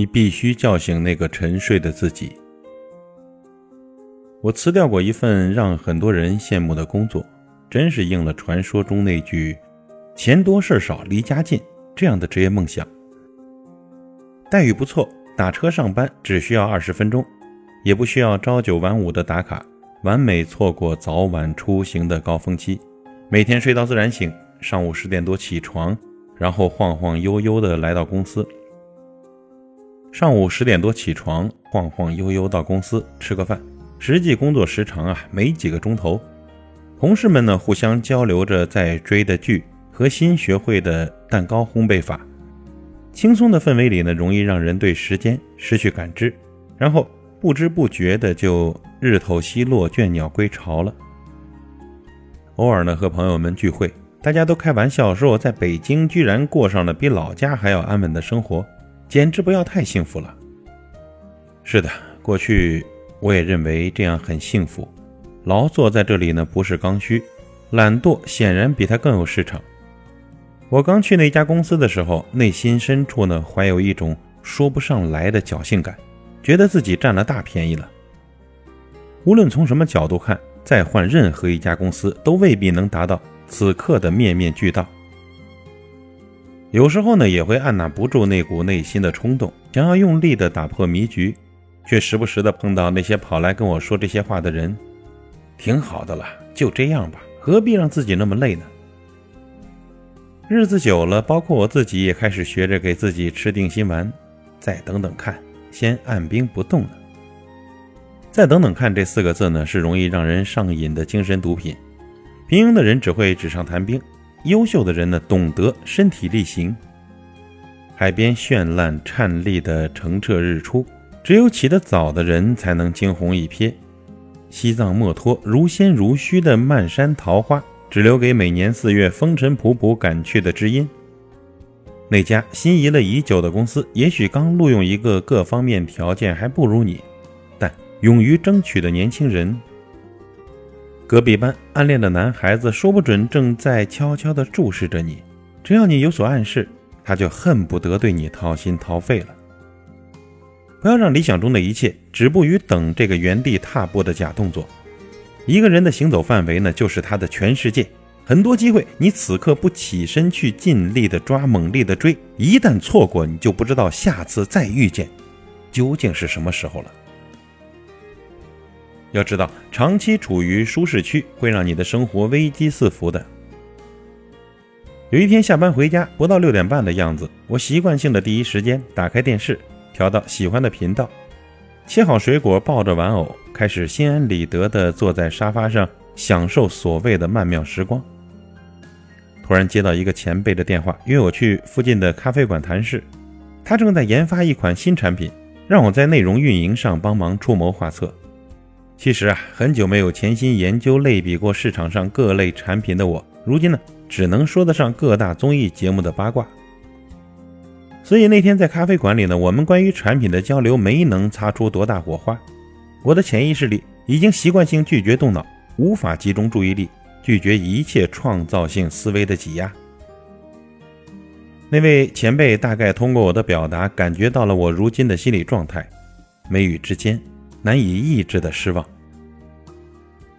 你必须叫醒那个沉睡的自己。我辞掉过一份让很多人羡慕的工作，真是应了传说中那句“钱多事少离家近”这样的职业梦想。待遇不错，打车上班只需要二十分钟，也不需要朝九晚五的打卡，完美错过早晚出行的高峰期。每天睡到自然醒，上午十点多起床，然后晃晃悠悠的来到公司。上午十点多起床，晃晃悠悠到公司吃个饭。实际工作时长啊，没几个钟头。同事们呢，互相交流着在追的剧和新学会的蛋糕烘焙法。轻松的氛围里呢，容易让人对时间失去感知，然后不知不觉的就日头西落，倦鸟归巢了。偶尔呢，和朋友们聚会，大家都开玩笑说，我在北京居然过上了比老家还要安稳的生活，简直不要太幸福了。是的，过去。我也认为这样很幸福，劳作在这里呢不是刚需，懒惰显然比它更有市场。我刚去那家公司的时候，内心深处呢怀有一种说不上来的侥幸感，觉得自己占了大便宜了。无论从什么角度看，再换任何一家公司都未必能达到此刻的面面俱到。有时候呢也会按捺不住那股内心的冲动，想要用力的打破迷局。却时不时的碰到那些跑来跟我说这些话的人，挺好的了，就这样吧，何必让自己那么累呢？日子久了，包括我自己也开始学着给自己吃定心丸，再等等看，先按兵不动呢。再等等看这四个字呢，是容易让人上瘾的精神毒品。平庸的人只会纸上谈兵，优秀的人呢，懂得身体力行。海边绚烂颤栗的澄澈日出。只有起得早的人才能惊鸿一瞥，西藏墨脱如仙如虚的漫山桃花，只留给每年四月风尘仆仆赶去的知音。那家心仪了已久的公司，也许刚录用一个各方面条件还不如你，但勇于争取的年轻人。隔壁班暗恋的男孩子，说不准正在悄悄地注视着你，只要你有所暗示，他就恨不得对你掏心掏肺了。不要让理想中的一切止步于等这个原地踏步的假动作。一个人的行走范围呢，就是他的全世界。很多机会，你此刻不起身去尽力的抓、猛力的追，一旦错过，你就不知道下次再遇见究竟是什么时候了。要知道，长期处于舒适区会让你的生活危机四伏的。有一天下班回家，不到六点半的样子，我习惯性的第一时间打开电视。调到喜欢的频道，切好水果，抱着玩偶，开始心安理得的坐在沙发上享受所谓的曼妙时光。突然接到一个前辈的电话，约我去附近的咖啡馆谈事。他正在研发一款新产品，让我在内容运营上帮忙出谋划策。其实啊，很久没有潜心研究类比过市场上各类产品的我，如今呢，只能说得上各大综艺节目的八卦。所以那天在咖啡馆里呢，我们关于产品的交流没能擦出多大火花。我的潜意识里已经习惯性拒绝动脑，无法集中注意力，拒绝一切创造性思维的挤压。那位前辈大概通过我的表达，感觉到了我如今的心理状态，眉宇之间难以抑制的失望。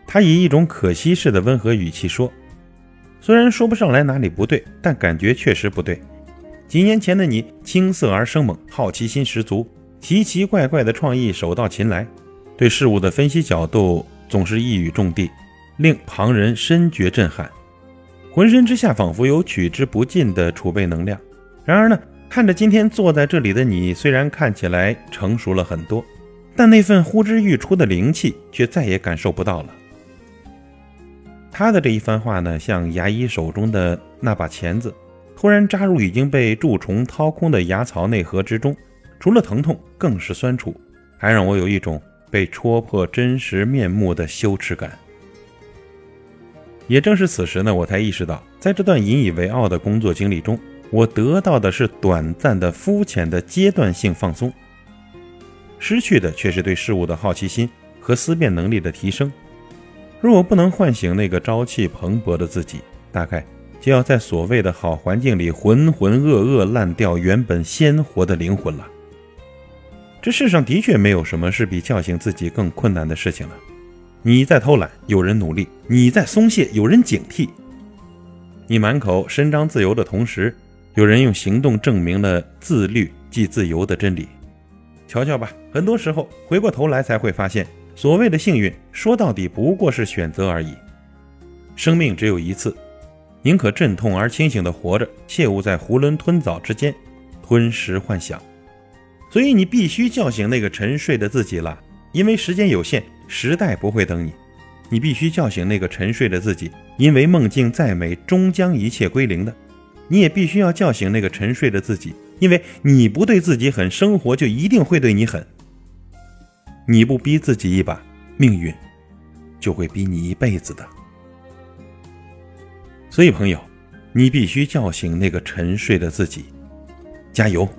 他以一种可惜似的温和语气说：“虽然说不上来哪里不对，但感觉确实不对。”几年前的你青涩而生猛，好奇心十足，奇奇怪怪的创意手到擒来，对事物的分析角度总是一语中的，令旁人深觉震撼。浑身之下仿佛有取之不尽的储备能量。然而呢，看着今天坐在这里的你，虽然看起来成熟了很多，但那份呼之欲出的灵气却再也感受不到了。他的这一番话呢，像牙医手中的那把钳子。突然扎入已经被蛀虫掏空的牙槽内核之中，除了疼痛，更是酸楚，还让我有一种被戳破真实面目的羞耻感。也正是此时呢，我才意识到，在这段引以为傲的工作经历中，我得到的是短暂的、肤浅的阶段性放松，失去的却是对事物的好奇心和思辨能力的提升。若我不能唤醒那个朝气蓬勃的自己，大概。就要在所谓的好环境里浑浑噩噩烂掉原本鲜活的灵魂了。这世上的确没有什么是比叫醒自己更困难的事情了。你在偷懒，有人努力；你在松懈，有人警惕。你满口伸张自由的同时，有人用行动证明了自律即自由的真理。瞧瞧吧，很多时候回过头来才会发现，所谓的幸运，说到底不过是选择而已。生命只有一次，宁可阵痛而清醒的活着，切勿在囫囵吞枣之间吞食幻想。所以你必须叫醒那个沉睡的自己了，因为时间有限，时代不会等你。你必须叫醒那个沉睡的自己，因为梦境再美，终将一切归零的。你也必须要叫醒那个沉睡的自己，因为你不对自己狠，生活就一定会对你狠。你不逼自己一把，命运就会逼你一辈子的。所以，朋友，你必须叫醒那个沉睡的自己，加油！